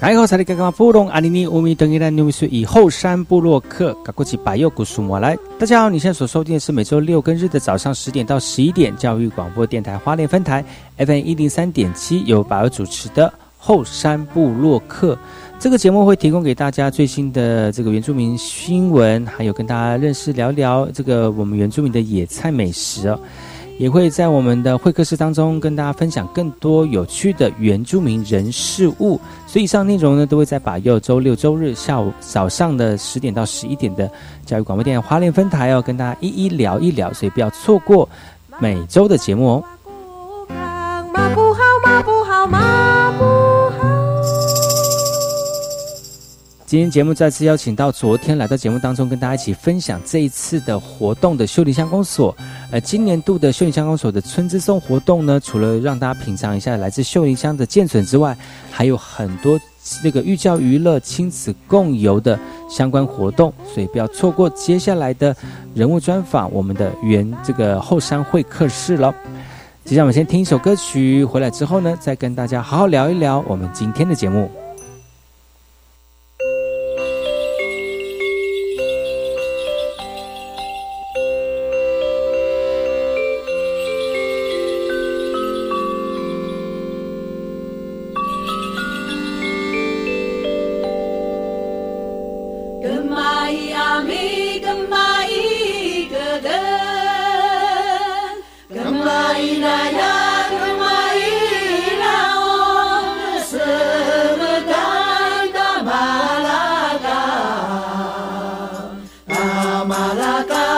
然后，才里刚刚布隆阿尼尼乌米登伊兰纽米苏以后山布洛克，赶过去百佑古树莫来。大家好，你现在所收听的是每周六跟日的早上十点到十一点，教育广播电台花莲分台 FM 一零三点七，由百佑主持的后山部落克。这个节目会提供给大家最新的这个原住民新闻，还有跟大家认识聊聊这个我们原住民的野菜美食哦。也会在我们的会客室当中跟大家分享更多有趣的原住民人事物，所以以上内容呢都会在把右周六周日下午早上的十点到十一点的教育广播电台花莲分台哦，跟大家一一聊一聊，所以不要错过每周的节目哦。今天节目再次邀请到昨天来到节目当中，跟大家一起分享这一次的活动的秀林乡公所。呃，今年度的秀林乡公所的春之颂活动呢，除了让大家品尝一下来自秀林乡的剑笋之外，还有很多这个寓教于乐、亲子共游的相关活动，所以不要错过接下来的人物专访，我们的原这个后山会客室了。接下来我们先听一首歌曲，回来之后呢，再跟大家好好聊一聊我们今天的节目。Malaga.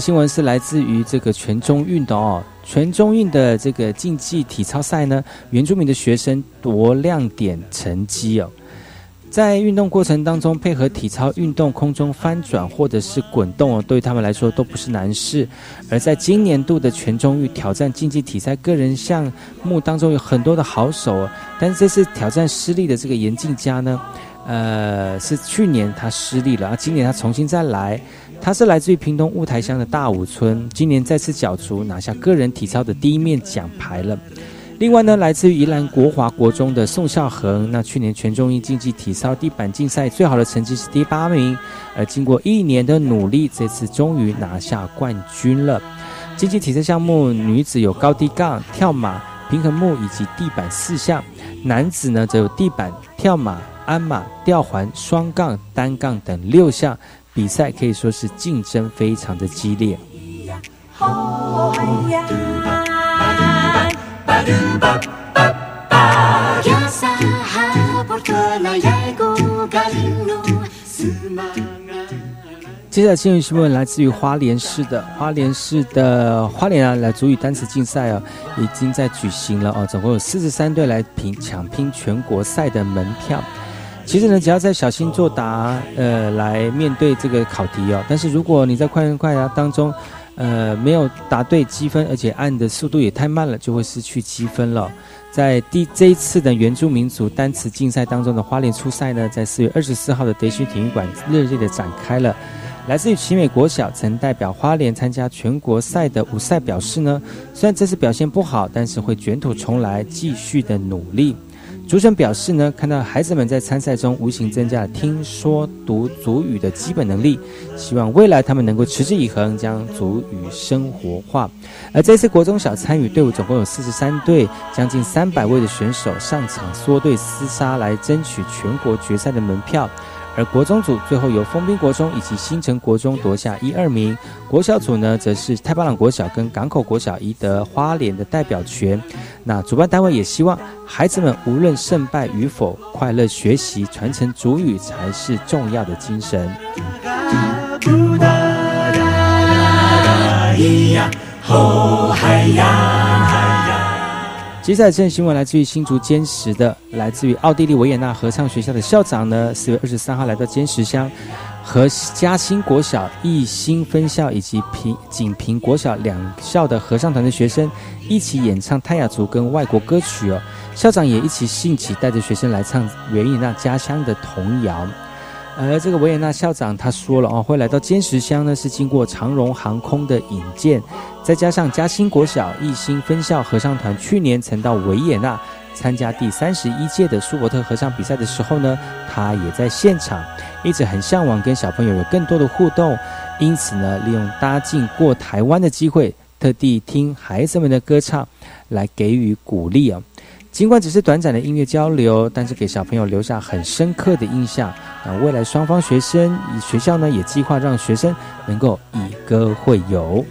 新闻是来自于这个全中运的哦，全中运的这个竞技体操赛呢，原住民的学生夺亮点成绩哦。在运动过程当中，配合体操运动空中翻转或者是滚动哦，对他们来说都不是难事。而在今年度的全中运挑战竞技体赛个人项目当中，有很多的好手哦，但是这次挑战失利的这个严静佳呢，呃，是去年他失利了，而今年他重新再来。他是来自于屏东雾台乡的大武村，今年再次角逐拿下个人体操的第一面奖牌了。另外呢，来自于宜兰国华国中的宋孝恒，那去年全中运竞技体操地板竞赛最好的成绩是第八名，而经过一年的努力，这次终于拿下冠军了。竞技体操项目，女子有高低杠、跳马、平衡木以及地板四项，男子呢则有地板、跳马、鞍马、吊环、双杠、单杠等六项。比赛可以说是竞争非常的激烈。接下来新闻新闻来自于花莲市的花莲市的花莲啊，来主语单词竞赛啊，已经在举行了哦，总共有四十三队来拼抢拼全国赛的门票。其实呢，只要在小心作答，呃，来面对这个考题哦。但是如果你在快问快答当中，呃，没有答对积分，而且按的速度也太慢了，就会失去积分了。在第这一次的原住民族单词竞赛当中的花莲初赛呢，在四月二十四号的德训体育馆热烈的展开了。来自于奇美国小曾代表花莲参加全国赛的五赛表示呢，虽然这次表现不好，但是会卷土重来，继续的努力。主审表示呢，看到孩子们在参赛中无形增加了听说读族语的基本能力，希望未来他们能够持之以恒将族语生活化。而这次国中小参与队伍总共有四十三队，将近三百位的选手上场缩队厮杀来争取全国决赛的门票。而国中组最后由丰滨国中以及新城国中夺下一二名，国小组呢则是太巴朗国小跟港口国小赢得花莲的代表权。那主办单位也希望孩子们无论胜败与否，快乐学习、传承主语才是重要的精神。接下来这新闻来自于新竹坚实的，来自于奥地利维也纳合唱学校的校长呢，四月二十三号来到坚实乡，和嘉兴国小义兴分校以及平锦平国小两校的合唱团的学生一起演唱泰雅族跟外国歌曲哦，校长也一起兴起带着学生来唱维也纳家乡的童谣。而这个维也纳校长他说了哦，会来到坚石乡呢，是经过长荣航空的引荐，再加上嘉兴国小义兴分校合唱团去年曾到维也纳参加第三十一届的舒伯特合唱比赛的时候呢，他也在现场，一直很向往跟小朋友有更多的互动，因此呢，利用搭进过台湾的机会，特地听孩子们的歌唱，来给予鼓励啊。尽管只是短暂的音乐交流，但是给小朋友留下很深刻的印象。那未来双方学生学校呢，也计划让学生能够以歌会友。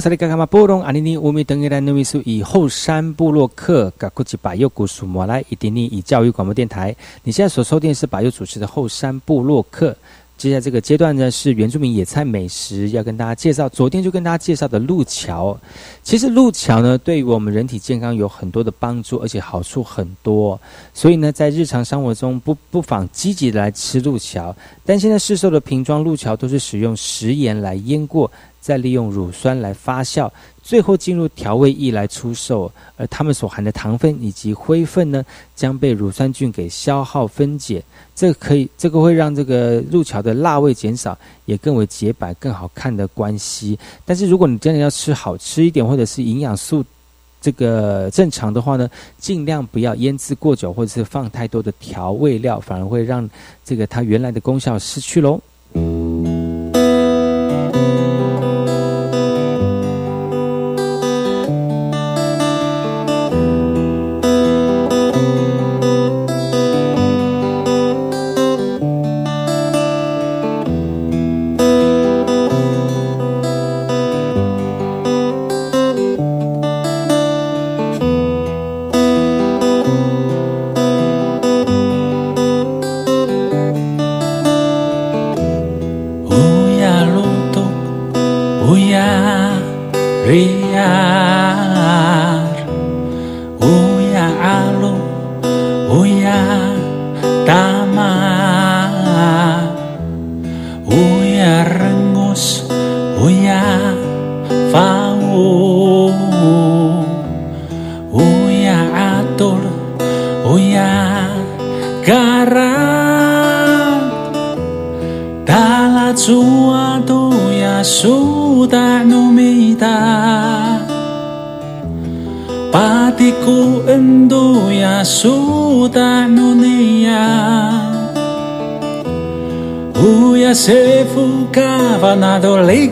萨利嘎卡玛波，隆阿尼尼乌米登伊兰努米苏以后山部落克噶古吉巴佑古苏摩来伊丁尼以教育广播电台。你现在所收听是巴佑主持的后山部落克。接下来这个阶段呢，是原住民野菜美食，要跟大家介绍。昨天就跟大家介绍的路桥，其实路桥呢，对于我们人体健康有很多的帮助，而且好处很多。所以呢，在日常生活中不不妨积极的来吃路桥。但现在市售的瓶装路桥都是使用食盐来腌过。再利用乳酸来发酵，最后进入调味液来出售，而它们所含的糖分以及灰分呢，将被乳酸菌给消耗分解。这个可以，这个会让这个入桥的辣味减少，也更为洁白、更好看的关系。但是如果你真的要吃好吃一点，或者是营养素这个正常的话呢，尽量不要腌制过久，或者是放太多的调味料，反而会让这个它原来的功效失去喽。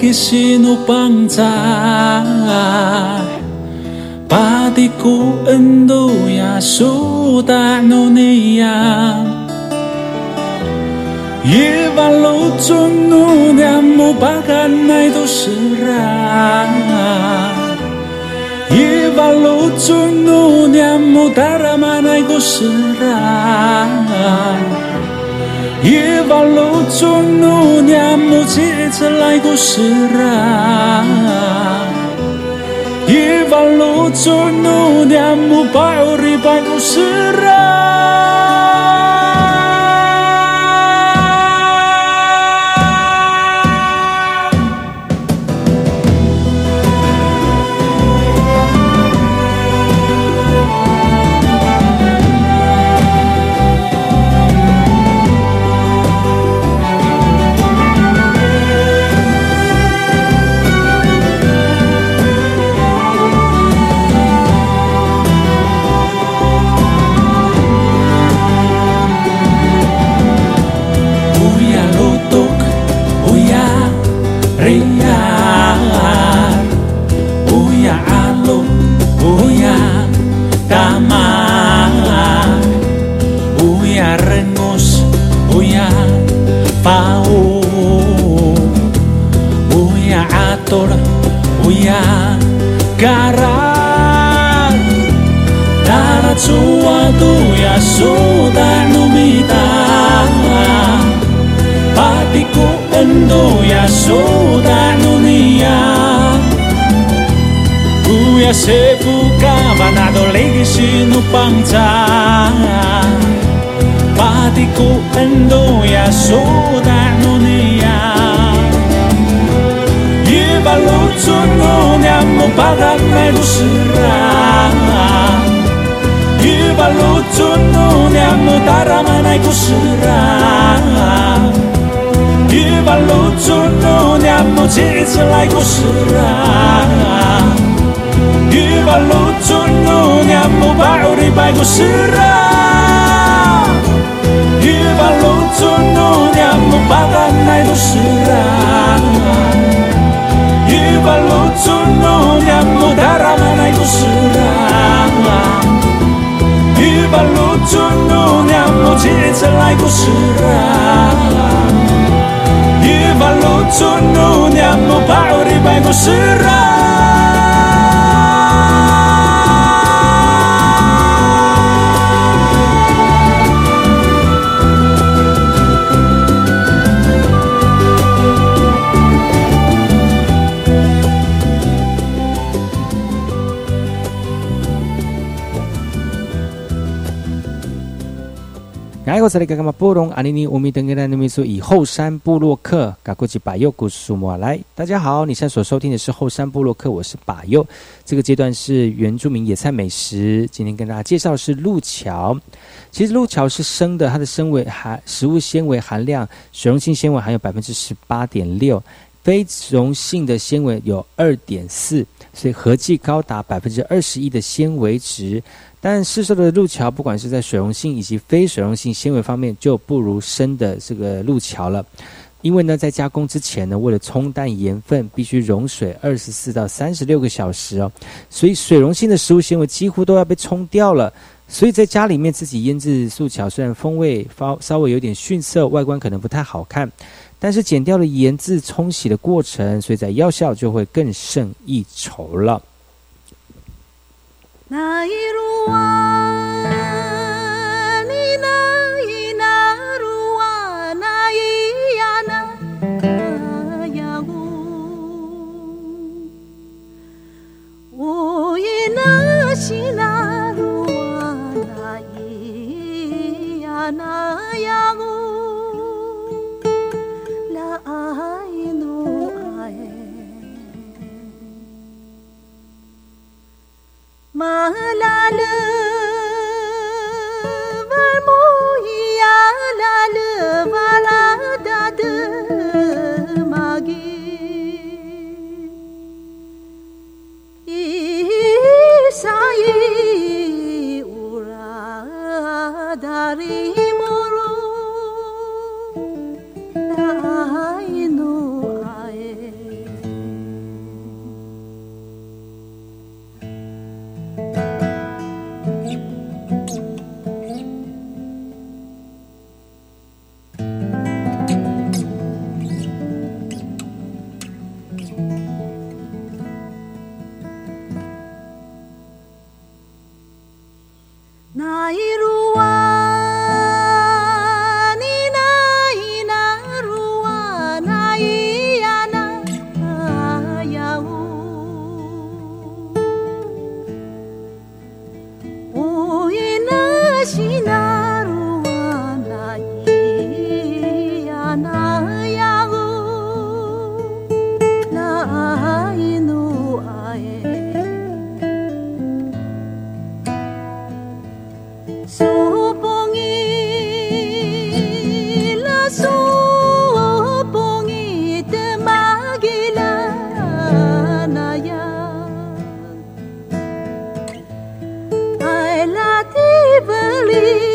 给心奴帮助。念，木接着来故事啊，Ivalu tunu nyamu suatu ya sudah numita Patiku endo ya sudah dunia Ku ya sebuka manado lagi sinu pangca Patiku endo ya sudah dunia Iba lucu no nyamu valuttunut ammu taramanai kusuraa Yvaluttunut ammu tsiitsilai kusuraa Yvaluttunut ammu pauripai kusuraa Yvaluttunut ammu patannai kusuraa Yvaluttunut ammu taramanai kusuraa serah Iba lucu no nyamu padanai ku serah Iba lucu no nyamu daramanai ku serah Iba lucu no nyamu cici lai ku serah Iba lucu no 是那个嘛布隆阿尼尼乌米登格兰努米苏以后山部落客嘎古吉巴佑古苏莫来，大家好，你现在所收听的是后山布洛克，我是巴佑。这个阶段是原住民野菜美食，今天跟大家介绍的是路桥。其实路桥是生的，它的纤维含食物纤维含量，水溶性纤维含有百分之十八点六，非溶性的纤维有二点四，所以合计高达百分之二十一的纤维值。但市售的路桥，不管是在水溶性以及非水溶性纤维方面，就不如生的这个路桥了。因为呢，在加工之前呢，为了冲淡盐分，必须溶水二十四到三十六个小时哦，所以水溶性的食物纤维几乎都要被冲掉了。所以在家里面自己腌制素桥，虽然风味稍稍微有点逊色，外观可能不太好看，但是减掉了盐渍冲洗的过程，所以在药效就会更胜一筹了。那一路 believe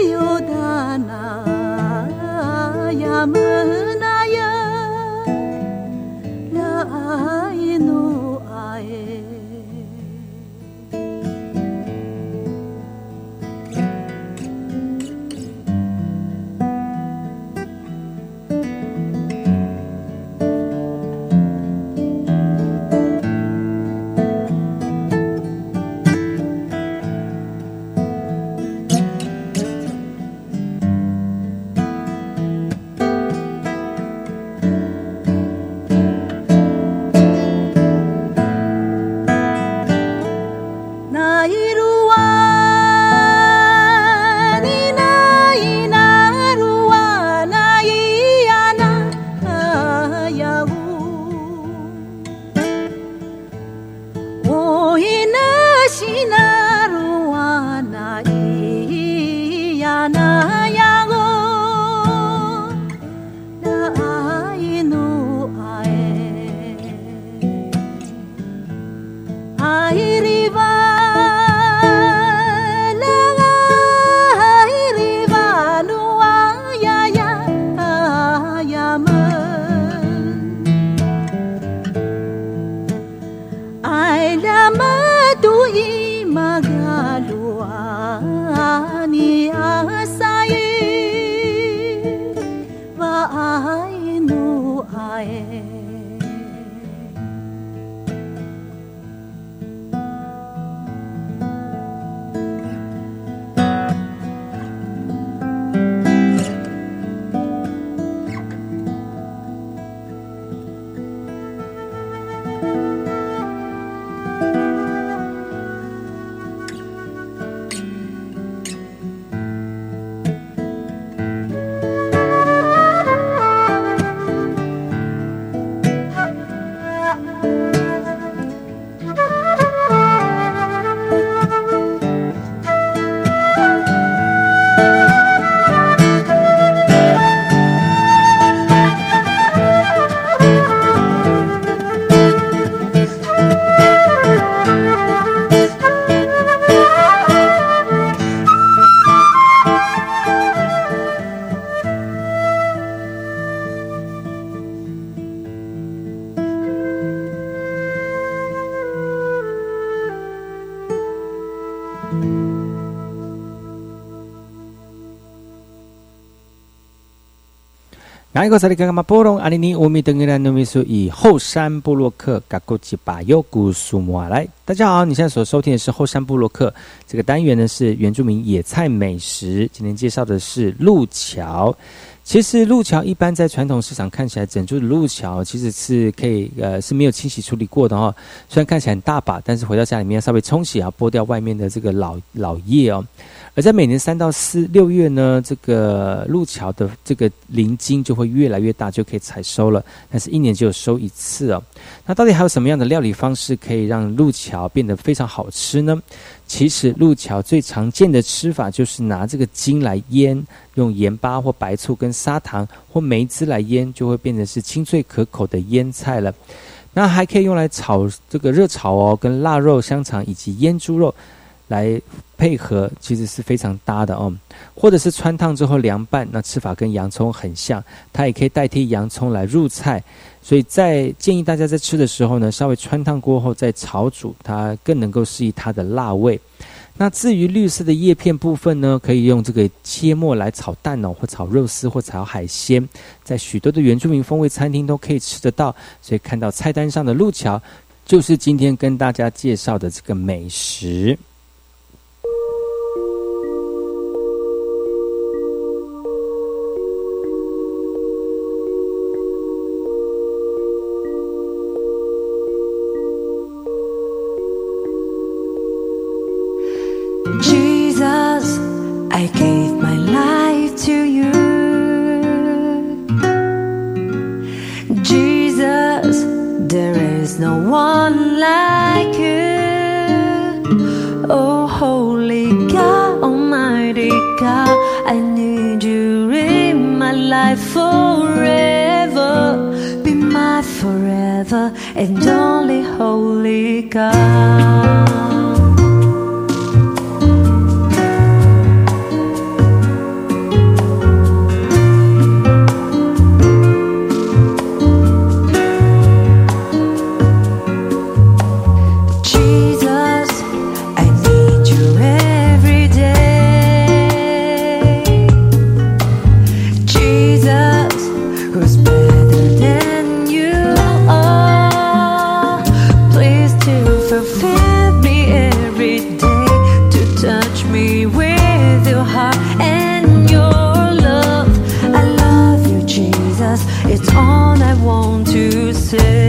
南国萨利嘎嘎马波龙阿尼尼乌米登格兰努米苏以后山布洛克嘎古吉巴尤古苏莫来，大家好，你现在所收听的是后山布洛克这个单元呢是原住民野菜美食，今天介绍的是路桥。其实路桥一般在传统市场看起来，整株的路桥其实是可以呃是没有清洗处理过的哦，虽然看起来很大把，但是回到家里面稍微冲洗啊，剥掉外面的这个老老叶哦。而在每年三到四六月呢，这个路桥的这个鳞茎就会越来越大，就可以采收了。但是，一年只有收一次哦。那到底还有什么样的料理方式可以让路桥变得非常好吃呢？其实，路桥最常见的吃法就是拿这个筋来腌，用盐巴或白醋跟砂糖或梅汁来腌，就会变成是清脆可口的腌菜了。那还可以用来炒这个热炒哦，跟腊肉、香肠以及腌猪肉。来配合其实是非常搭的哦，或者是穿烫之后凉拌，那吃法跟洋葱很像，它也可以代替洋葱来入菜，所以在建议大家在吃的时候呢，稍微穿烫过后再炒煮，它更能够适宜它的辣味。那至于绿色的叶片部分呢，可以用这个切末来炒蛋哦，或炒肉丝，或炒海鲜，在许多的原住民风味餐厅都可以吃得到。所以看到菜单上的路桥，就是今天跟大家介绍的这个美食。Life forever. Be my forever and only holy God. It's all I want to say.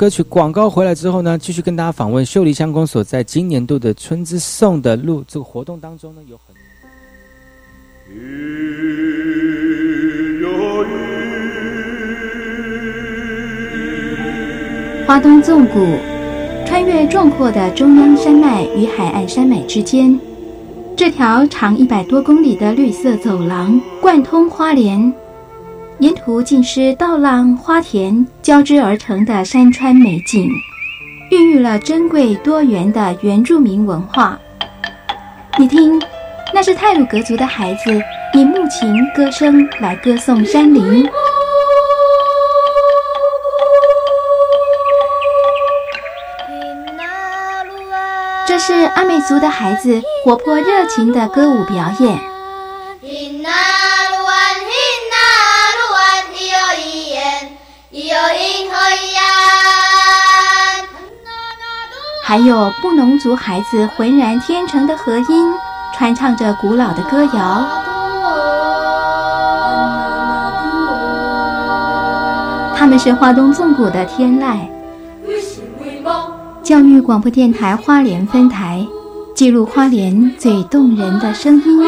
歌曲广告回来之后呢，继续跟大家访问秀丽乡公所在今年度的春之颂的路这个活动当中呢，有很花东纵谷，穿越壮阔的中央山脉与海岸山脉之间，这条长一百多公里的绿色走廊贯通花莲，沿途尽是稻浪、花田交织而成的山川美景，孕育了珍贵多元的原住民文化。你听，那是泰鲁格族的孩子以木琴歌声来歌颂山林。这是阿美族的孩子活泼热情的歌舞表演。还有布农族孩子浑然天成的和音，传唱着古老的歌谣。他们是花东纵谷的天籁。教育广播电台花莲分台，记录花莲最动人的声音。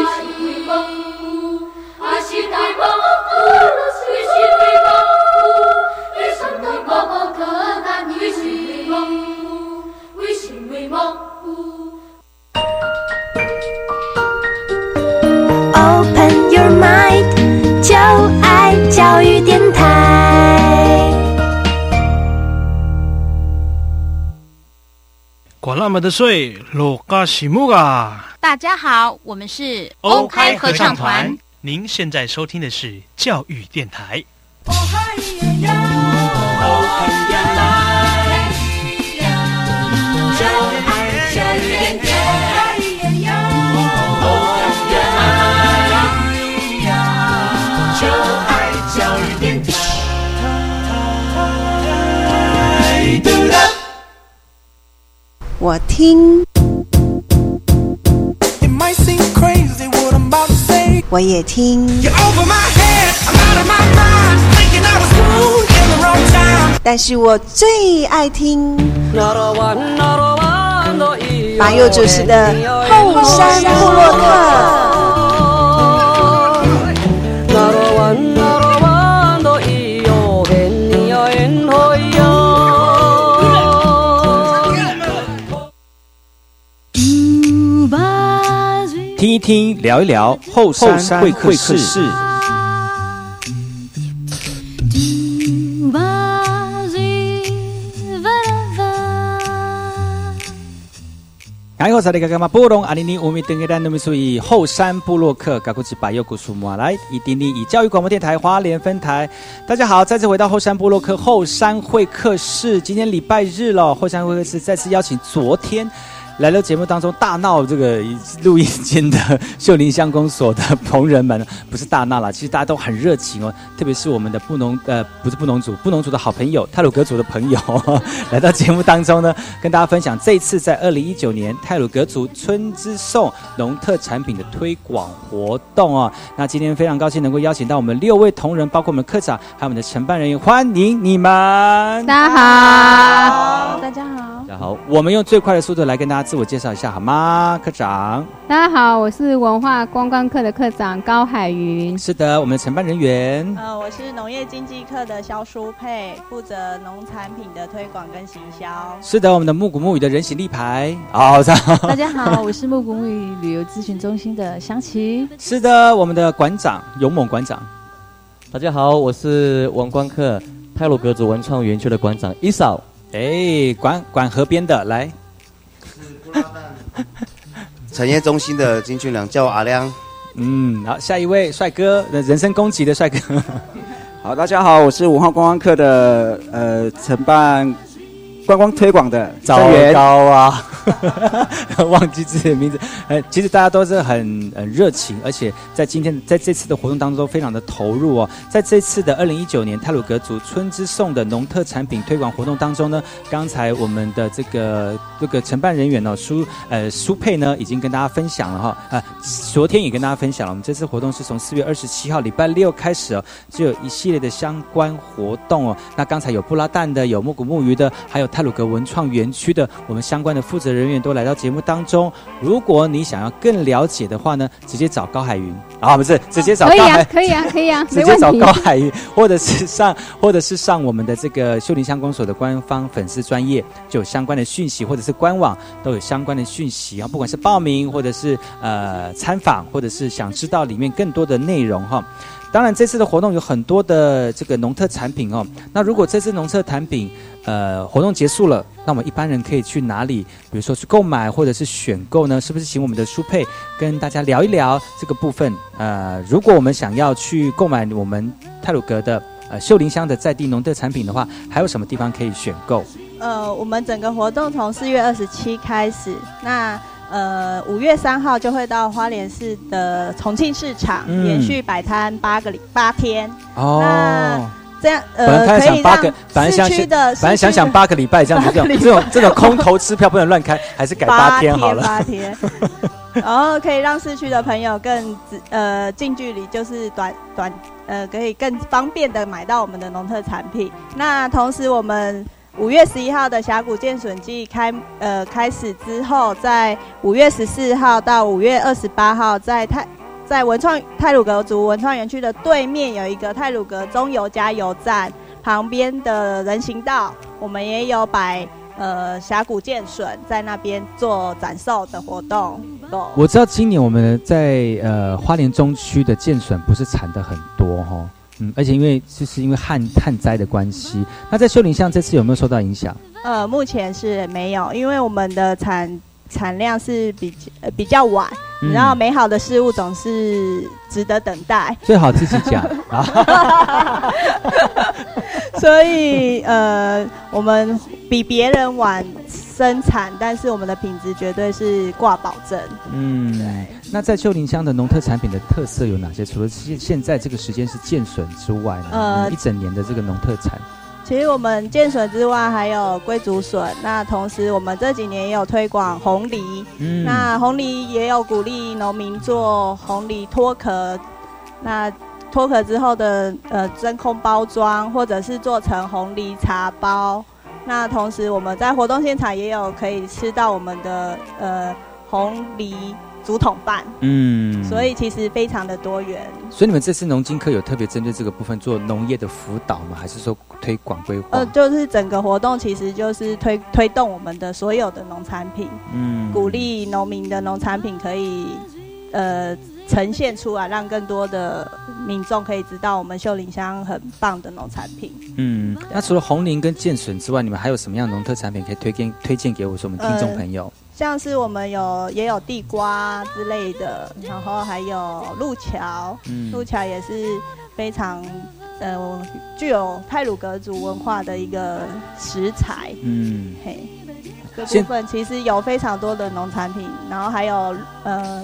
么的水，罗嘎西木嘎！大家好，我们是欧开合唱团。您现在收听的是教育电台。就 cool in the wrong time. 但是我最爱听马佑主持的后山部落客。听一听，聊一聊后山会客室。然后萨利嘎嘎嘛波隆阿尼尼乌米登格丹努米苏以后山部落客嘎古吉巴尤古苏马来以丁尼以教育广播电台花莲分台，大家好，再次回到后山部落客后山会客室，今天礼拜日了，后山会客室再次邀请昨天。来到节目当中大闹这个录音间的秀林乡公所的同仁们，不是大闹了，其实大家都很热情哦，特别是我们的布农呃不是布农族，布农族的好朋友泰鲁格族的朋友来到节目当中呢，跟大家分享这一次在二零一九年泰鲁格族春之颂农特产品的推广活动哦。那今天非常高兴能够邀请到我们六位同仁，包括我们科长还有我们的承办人员，欢迎你们！大家好，大家好，大家好，我们用最快的速度来跟大家自我介绍一下好吗？科长，大家好，我是文化观光课的课长高海云。是的，我们的承办人员。呃，我是农业经济课的肖淑佩，负责农产品的推广跟行销。是的，我们的木谷木语的人形立牌。好、大家好，我是木谷木语旅游咨询中心的香琪。是的，我们的馆长勇猛馆长。大家好，我是文观课泰鲁格族文创园区的馆长伊嫂。哎，管管河边的来。产业中心的金俊良叫我阿亮。嗯，好，下一位帅哥，人身攻击的帅哥。好，大家好，我是五号观光客的呃承办观光推广的糟糕啊，忘记自己的名字。呃，其实大家都是很很热情，而且在今天在这次的活动当中非常的投入哦。在这次的二零一九年泰鲁格族春之颂的农特产品推广活动当中呢，刚才我们的这个这个承办人员呢苏呃苏佩呢已经跟大家分享了哈，啊、呃，昨天也跟大家分享了。我们这次活动是从四月二十七号礼拜六开始哦，就有一系列的相关活动哦。那刚才有布拉蛋的，有木古木鱼的，还有泰鲁格文创园区的，我们相关的负责人员都来到节目当中。如果你想要更了解的话呢，直接找高海云啊，不是直接找高海，可以啊，可以啊，直接找高海云，或者是上，或者是上我们的这个秀林乡公所的官方粉丝专业，就有相关的讯息，或者是官网都有相关的讯息啊，不管是报名，或者是呃参访，或者是想知道里面更多的内容哈。当然，这次的活动有很多的这个农特产品哦。那如果这次农特产品呃活动结束了，那我们一般人可以去哪里？比如说去购买或者是选购呢？是不是请我们的舒佩跟大家聊一聊这个部分？呃，如果我们想要去购买我们泰鲁格的呃秀林乡的在地农特产品的话，还有什么地方可以选购？呃，我们整个活动从四月二十七开始，那。呃，五月三号就会到花莲市的重庆市场，嗯连续摆摊八个礼八天。哦，那这样本来呃，他可以想八个让，本来想市区的，本来想想八个礼拜这样子，这种八个礼拜这种这种空头支票不能乱开，还是改八天好了。八天，然后 可以让市区的朋友更直呃近距离，就是短短呃可以更方便的买到我们的农特产品。那同时我们。五月十一号的峡谷剑笋季开呃开始之后，在五月十四号到五月二十八号，在泰在文创泰鲁格族文创园区的对面有一个泰鲁格中油加油站旁边的人行道，我们也有摆呃峡谷剑笋在那边做展售的活动。我知道今年我们在呃花莲中区的剑笋不是产的很多哈、哦。嗯，而且因为就是因为旱旱灾的关系，那在秀林巷这次有没有受到影响？呃，目前是没有，因为我们的产产量是比呃比较晚，嗯然后美好的事物总是值得等待，最好自己讲啊。所以呃，我们比别人晚生产，但是我们的品质绝对是挂保证。嗯，那在秀林乡的农特产品的特色有哪些？除了现现在这个时间是剑笋之外呢？呃一整年的这个农特产。其实我们剑笋之外还有龟竹笋，那同时我们这几年也有推广红梨，嗯那红梨也有鼓励农民做红梨脱壳，那脱壳之后的呃真空包装，或者是做成红梨茶包。那同时我们在活动现场也有可以吃到我们的呃红梨竹筒饭，嗯，所以其实非常的多元。所以你们这次农经科有特别针对这个部分做农业的辅导吗？还是说推广规划？呃，就是整个活动其实就是推推动我们的所有的农产品，嗯鼓励农民的农产品可以呃呈现出来，让更多的民众可以知道我们秀林乡很棒的农产品。嗯，那除了红林跟剑笋之外，你们还有什么样的农特产品可以推荐推荐给我说我们听众朋友？像是我们有也有地瓜之类的，然后还有路桥，嗯路桥也是非常呃具有泰鲁格族文化的一个食材。嗯，嘿，这部分其实有非常多的农产品，然后还有呃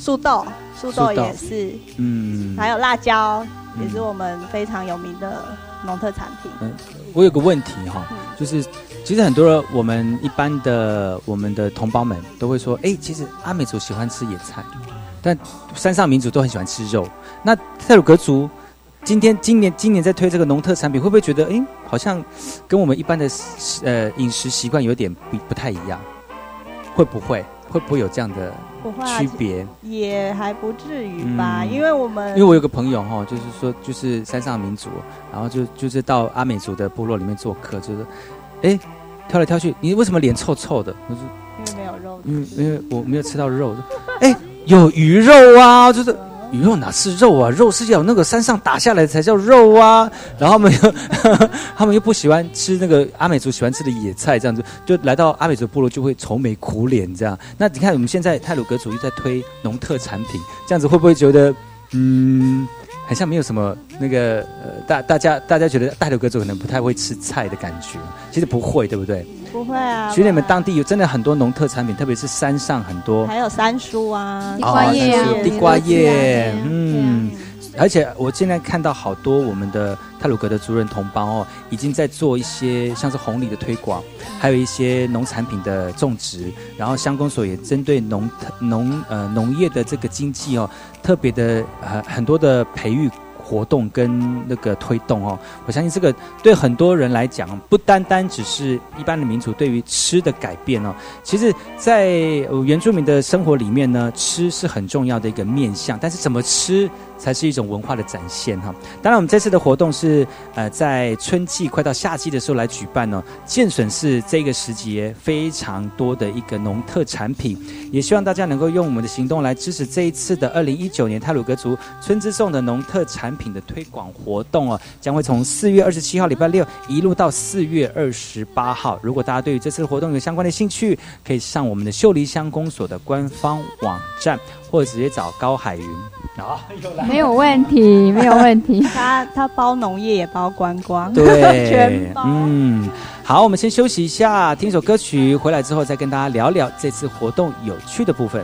树豆，素豆也是，嗯还有辣椒嗯也是我们非常有名的农特产品。嗯，我有个问题哈，就是其实很多人我们一般的我们的同胞们都会说，哎，其实阿美族喜欢吃野菜，但山上民族都很喜欢吃肉。那泰鲁格族今天今年今年在推这个农特产品，会不会觉得，哎，好像跟我们一般的呃饮食习惯有点不不太一样？会不会会不会有这样的不会啊区别？也还不至于吧，嗯因为我们因为我有个朋友哈，就是说就是山上民族，然后就就是到阿美族的部落里面做客，就是，哎，挑来挑去，你为什么脸臭臭的？我说因为没有肉因为因为我没有吃到肉，哎，有鱼肉啊，就是鱼肉哪是肉啊？肉是要那个山上打下来才叫肉啊。然后他们又 他们又不喜欢吃那个阿美族喜欢吃的野菜，这样子就来到阿美族部落就会愁眉苦脸这样。那你看我们现在泰鲁格族又在推农特产品，这样子会不会觉得嗯？好像没有什么那个呃，大大家大家觉得泰鲁格族可能不太会吃菜的感觉，其实不会，对不对？不会啊，其实你们当地有真的很多农特产品，特别是山上很多还有山蔬啊，地瓜叶啊地瓜叶，啊嗯。而且我现在看到好多我们的泰鲁格的族人同胞哦，已经在做一些像是红梨的推广，还有一些农产品的种植，然后乡公所也针对农农呃农业的这个经济哦，特别的呃很多的培育。活动跟那个推动哦，我相信这个对很多人来讲，不单单只是一般的民族对于吃的改变哦，其实在原住民的生活里面呢，吃是很重要的一个面向，但是怎么吃才是一种文化的展现哈。当然，我们这次的活动是呃在春季快到夏季的时候来举办哦，剑笋是这个时节非常多的一个农特产品，也希望大家能够用我们的行动来支持这一次的二零一九年泰鲁格族春之颂的农特产品的推广活动哦，将会从四月二十七号礼拜六一路到四月二十八号。如果大家对于这次活动有相关的兴趣，可以上我们的秀丽乡公所的官方网站，或者直接找高海云。啊，没有问题，没有问题。他他包农业也包观光，对 全，包。嗯，好，我们先休息一下，听首歌曲，回来之后再跟大家聊聊这次活动有趣的部分。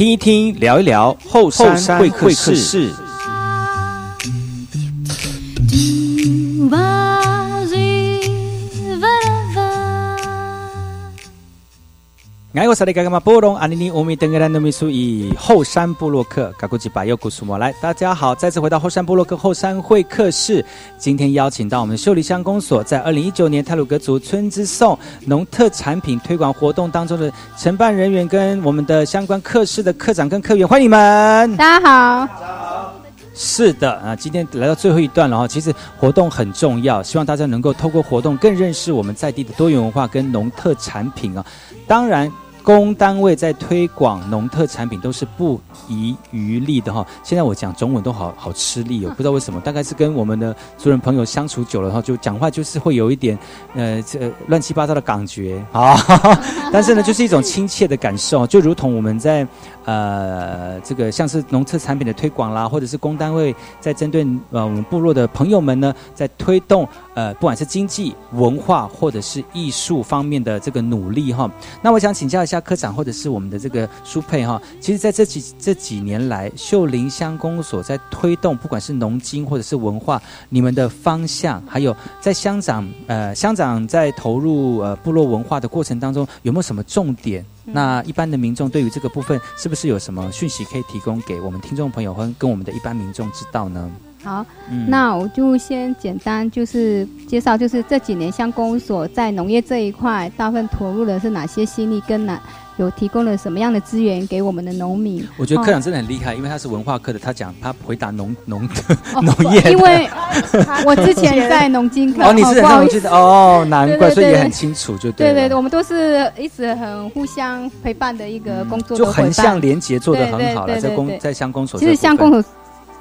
听一听，聊一聊后山会客室。哎，我是你刚刚嘛波隆阿尼尼乌米登格兰诺米苏以后山布洛克嘎古吉巴尤古苏莫来，大家好，再次回到后山布洛克后山会客室。今天邀请到我们秀丽乡公所在二零一九年泰鲁格族春之颂农特产品推广活动当中的承办人员跟我们的相关课室的课长跟课员，欢迎你们。大家好，是的啊，今天来到最后一段了哈。其实活动很重要，希望大家能够透过活动更认识我们在地的多元文化跟农特产品啊。当然，公单位在推广农特产品都是不遗余力的哈。现在我讲中文都好好吃力哦，不知道为什么，大概是跟我们的族人朋友相处久了哈，就讲话就是会有一点呃这乱七八糟的感觉啊。但是呢，就是一种亲切的感受，就如同我们在呃这个像是农特产品的推广啦，或者是公单位在针对呃我们部落的朋友们呢，在推动呃不管是经济、文化或者是艺术方面的这个努力哈。那我想请教一下科长或者是我们的这个苏佩哈，其实在这几这几年来，秀林乡公所在推动不管是农经或者是文化，你们的方向，还有在乡长呃乡长在投入呃部落文化的过程当中，有没有什么重点？那一般的民众对于这个部分，是不是有什么讯息可以提供给我们听众朋友和跟我们的一般民众知道呢？好，嗯那我就先简单就是介绍，就是这几年乡公所在农业这一块，大部分投入的是哪些心力，跟哪有提供了什么样的资源给我们的农民。我觉得科长哦真的很厉害，因为他是文化课的，他讲他回答农农哦农业，因为 我之前在农经科，哦，你是哦，难怪，所以也很清楚，就对对对，我们都是一直很互相陪伴的一个工作的就伙伴，横向连结做的很好了，在公在乡公所其实乡公所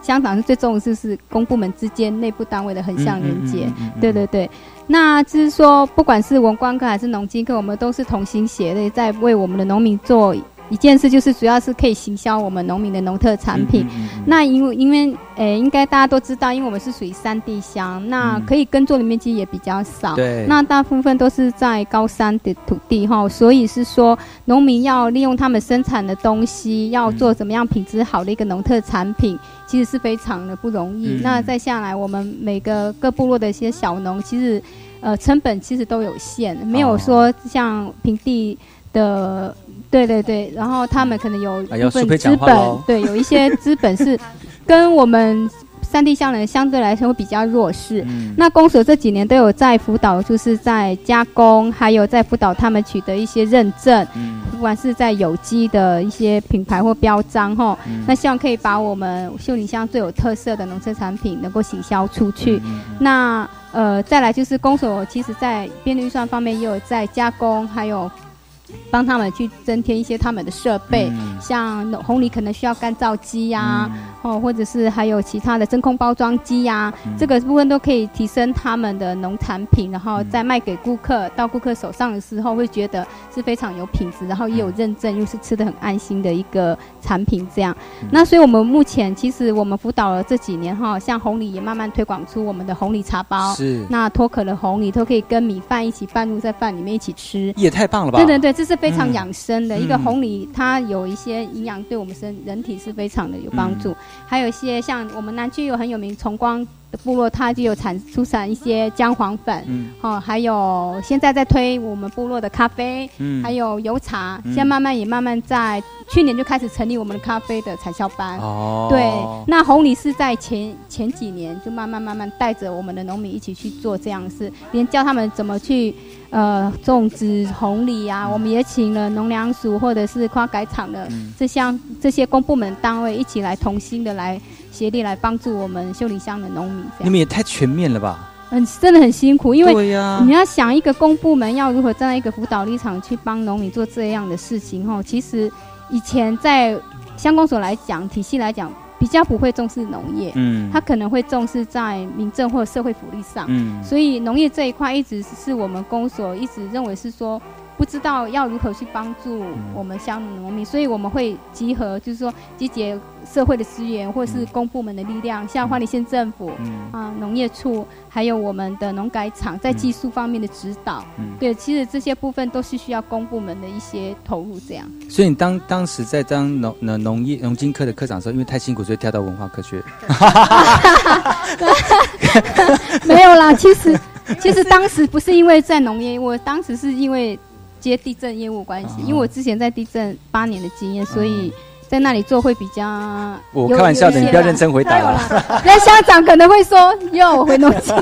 乡长是最重视是公部门之间内部单位的横向连接，对对对。那就是说，不管是文官课还是农经课，我们都是同心协力，在为我们的农民做一件事，就是主要是可以行销我们农民的农特产品。嗯那因为因为诶，应该大家都知道，因为我们是属于山地乡，那嗯可以耕作的面积也比较少。对那大部分都是在高山的土地哈，所以是说农民要利用他们生产的东西，要做怎么样品质好的一个农特产品，其实是非常的不容易。嗯那再下来，我们每个各部落的一些小农，其实呃成本其实都有限，没有说像平地的。对对对，然后他们可能有哎要苏佩部分资本对，有一些资本是跟我们三地乡人相对来说会比较弱势。嗯那公所这几年都有在辅导，就是在加工，还有在辅导他们取得一些认证，嗯不管是在有机的一些品牌或标章哈，嗯那希望可以把我们秀林乡最有特色的农村产品能够行销出去。嗯那呃，再来就是公所，其实在编预算方面也有在加工，还有帮他们去增添一些他们的设备，嗯。像红梨可能需要干燥机呀、哦，或者是还有其他的真空包装机呀、嗯这个部分都可以提升他们的农产品，然后再卖给顾客，到顾客手上的时候会觉得是非常有品质，然后也有认证，又是吃的很安心的一个产品。这样，那所以我们目前其实我们辅导了这几年哈，像红梨也慢慢推广出我们的红梨茶包，是那脱壳的红梨都可以跟米饭一起拌入在饭里面一起吃，也太棒了吧？对对对，这是非常嗯养生的、一个嗯红梨，它有一些营养，对我们身人体是非常的有帮助。还有一些像我们南区有很有名崇光部落，它就有产出产一些姜黄粉，嗯。哦，还有现在在推我们部落的咖啡，嗯。还有油茶，嗯。现在慢慢也慢慢在去年就开始成立我们的咖啡的产销班。哦。对，那红梨是在前前几年就慢慢慢慢带着我们的农民一起去做这样的事，连教他们怎么去呃种植红梨啊，我们也请了农粮署或者是花改厂的这项这些公部门单位一起来同心的来协力来帮助我们修理乡的农民这样。你们也太全面了吧？嗯，真的很辛苦，因为对呀你要想一个公部门要如何站在一个辅导立场去帮农民做这样的事情吼，其实以前在乡公所来讲，体系来讲比较不会重视农业，嗯他可能会重视在民政或者社会福利上，嗯所以农业这一块一直是我们公所一直认为是说。不知道要如何去帮助我们乡农农民，所以我们会集合，就是说集结社会的资源或是公部门的力量，像花莲县政府、啊农业处，还有我们的农改场在技术方面的指导。对，其实这些部分都是需要公部门的一些投入，这样。所以你当当时在当农农农业农经科的科长的时候，因为太辛苦，所以跳到文化科去。没有啦，其实其实当时不是因为在农业，我当时是因为接地震业务关系，因为我之前在地震八年的经验，所以在那里做会比较。我开玩笑的，你不要认真回答了。那乡长可能会说要我回农村，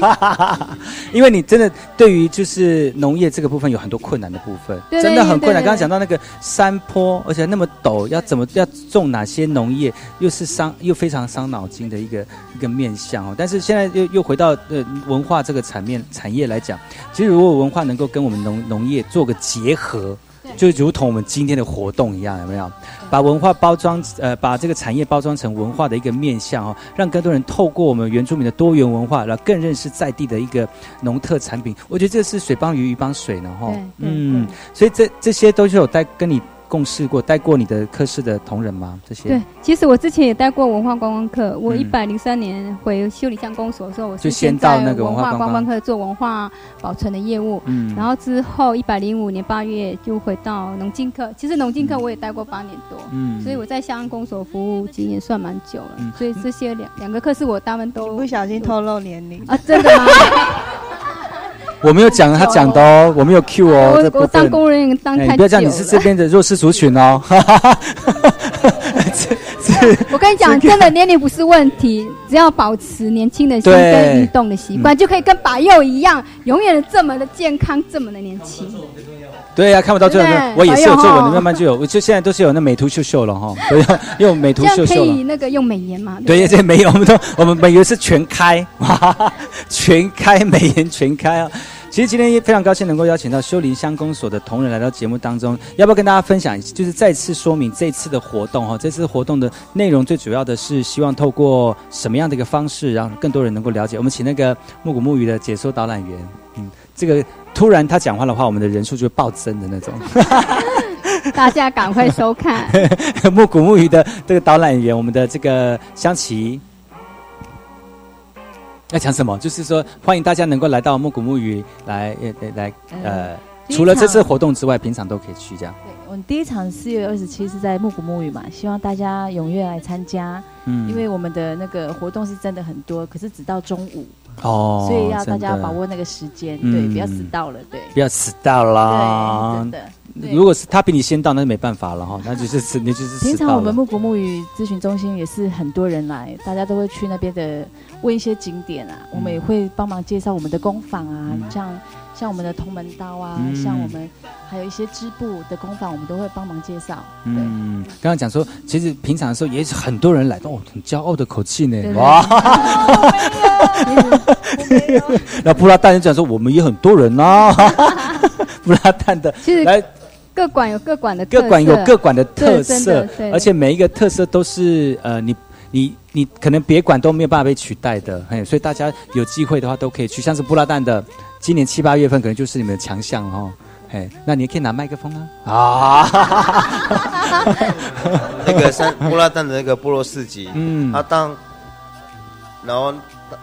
因为你真的对于就是农业这个部分有很多困难的部分，对对真的很困难。刚刚讲到那个山坡，而且那么陡，要怎么要种哪些农业，又是伤又非常伤脑筋的一个一个面向哦。但是现在又又回到呃文化这个产面产业来讲，其实如果文化能够跟我们农农业做个结合。就如同我们今天的活动一样，有没有？把文化包装，呃，把这个产业包装成文化的一个面向哦，让更多人透过我们原住民的多元文化，然后更认识在地的一个农特产品。我觉得这是水帮鱼，鱼帮水呢，哈嗯，所以这这些都是有在跟你共事过、带过你的科室的同仁吗？这些对，其实我之前也带过文化观光课。我嗯一百零三年回修理乡公所的时候，我就是先到那个在文化观光课做文化保存的业务。嗯然后之后一百零五年八月就回到农经课。其实农经课我也待过八年多，嗯所以我在乡公所服务经验算蛮久了。嗯所以这些两两个课是我他们都不小心透露年龄啊，真的吗？我没有讲他讲的哦，我没有 Q 哦，我这部分。我当工人员当哎太你不要这样，你是这边的弱势族群哦。我跟你讲，真的年龄不是问题，只要保持年轻的心对。跟运动的习惯，就可以跟把佑一样，永远的这么的健康，这么的年轻。对呀、看不到最后对我也是有皱纹的，慢慢就有，我就现在都是有那美图秀秀了哈，对，用美图秀秀了。以那个用美颜嘛？对，不这没有，我们都我们美颜是全开，哇，全开美颜全开啊！其实今天也非常高兴能够邀请到修林乡公所的同仁来到节目当中，要不要跟大家分享？就是再次说明这次的活动哈，这次活动的内容最主要的是希望透过什么样的一个方式，让更多人能够了解。我们请那个木古木鱼的解说导览员，嗯，这个突然他讲话的话，我们的人数就会暴增的那种。大家赶快收看。木古木鱼的这个导览员，我们的这个香琪。要讲什么？就是说，欢迎大家能够来到木古木鱼来呃呃来呃，除了这次活动之外，平常都可以去这样。对我们第一场四月二十七是在木古木语嘛，希望大家踊跃来参加。嗯因为我们的那个活动是真的很多，可是只到中午，哦所以要大家把握那个时间，嗯对，不要迟到了，对。不要迟到啦！对真的如果是他比你先到，那就没办法了哈，那就是迟，你就是平。常我们木古木语咨询中心也是很多人来，大家都会去那边的问一些景点啊，我们也会帮忙介绍我们的工坊啊，嗯像像我们的铜门刀啊，嗯。像我们还有一些织布的工坊，我们都会帮忙介绍。嗯，刚刚讲说，其实平常的时候也是很多人来，哦，很骄傲的口气呢，对。哇！那布拉蛋就讲说，我们也很多人呐、布拉蛋的其实来。各馆有各馆的各馆有各馆的特色，而且每一个特色都是呃，你你你可能别馆都没有办法被取代的，嘿，所以大家有机会的话都可以去，像是布拉蛋的，今年七八月份可能就是你们的强项哦。哎，那你也可以拿麦克风啊！啊，那个三 乌拉旦的那个波罗四级，嗯啊当，然后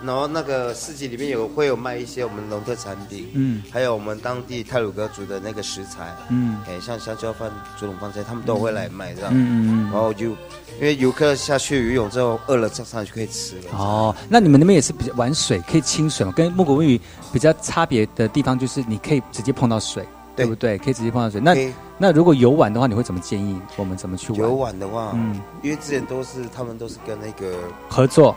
然后那个市集里面有会有卖一些我们农特产品，嗯还有我们当地泰鲁格族的那个食材，嗯哎，像香蕉饭、竹筒饭这些，他们都会来卖这样，嗯嗯嗯然后就因为游客下去游泳之后饿了，上上去可以吃了。哦，那你们那边也是比较玩水，可以清水嘛？跟木古木鱼比较差别的地方就是你可以直接碰到水，对不对？可以直接碰到水。那那如果游玩的话，你会怎么建议我们怎么去玩？游玩的话，嗯，因为之前都是他们都是跟那个合作，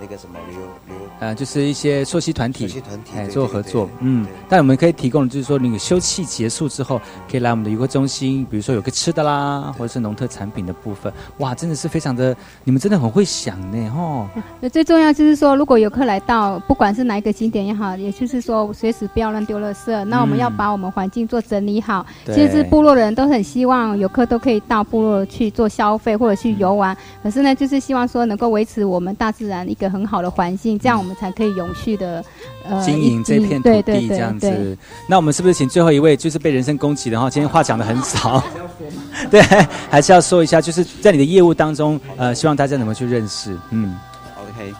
那个什么旅游旅游呃，就是一些溯溪团体，溯溪团体哎，对对对做合作，嗯。但我们可以提供的就是说，那个休憩结束之后，可以来我们的游客中心，比如说有个吃的啦，或者是农特产品的部分，哇，真的是非常的，你们真的很会想呢，哦。那最重要就是说，如果游客来到，不管是哪一个景点也好，也就是说随时不要乱丢垃圾。那我们要把我们环境做整理好。对其实部落的人都很希望游客都可以到部落去做消费或者去游玩，可是呢，就是希望说能够维持我们大自然一个个很好的环境，这样我们才可以永续的呃经营这片土地这样对子。那我们是不是请最后一位，就是被人身攻击的哈？今天话讲的很少，对，还是要说一下，就是在你的业务当中，呃，希望大家能够去认识，嗯，OK，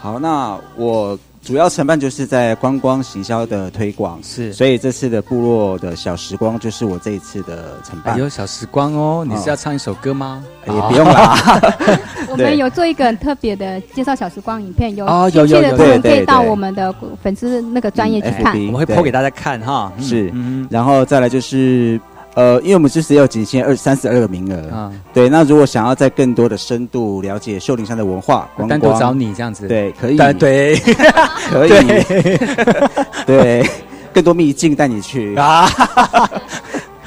好，那我主要承办就是在观光行销的推广，是，所以这次的部落的小时光就是我这一次的承办。哎有小时光哦，你是要唱一首歌吗？也不用啦，我们有做一个很特别的介绍小时光影片，有哦有有有兴趣的朋友可以到我们的粉丝那个专业去看。我们会播给大家看哈。嗯是。嗯，然后再来就是。呃，因为我们这次要仅限二三十二个名额。啊。对。那如果想要在更多的深度了解秀林山的文化，单独找你这样子，对，可以，对对，可以，对，更多秘境带你去。啊，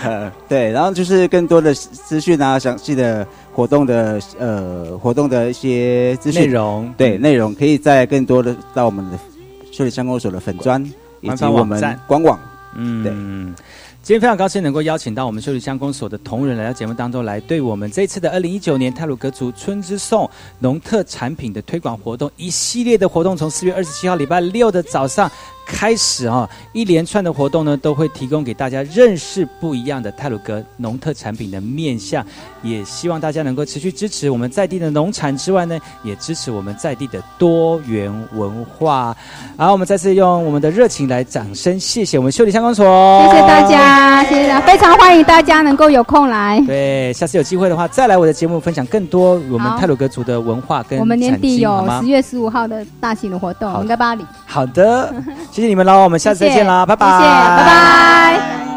呃，对，然后就是更多的资讯啊，详细的活动的呃活动的一些资讯。内容。对内容，可以在更多的到我们的秀林乡公所的粉砖以官及我们官网，嗯，对。今天非常高兴能够邀请到我们秀丽乡公所的同仁来到节目当中来，对我们这一次的二零一九年泰鲁格族春之颂农特产品的推广活动一系列的活动，从四月二十七号礼拜六的早上开始啊、一连串的活动呢，都会提供给大家认识不一样的泰鲁格农特产品的面向，也希望大家能够持续支持我们在地的农产之外呢，也支持我们在地的多元文化。好，我们再次用我们的热情来掌声谢谢我们秀丽乡公所，谢谢大家，谢谢大家，非常欢迎大家能够有空来。对，下次有机会的话，再来我的节目分享更多我们泰鲁格族的文化跟我们年底有十月十五号的大型的活动，我们在巴黎。好的，谢谢你们喽，我们下次再见啦，拜拜，谢谢，拜拜。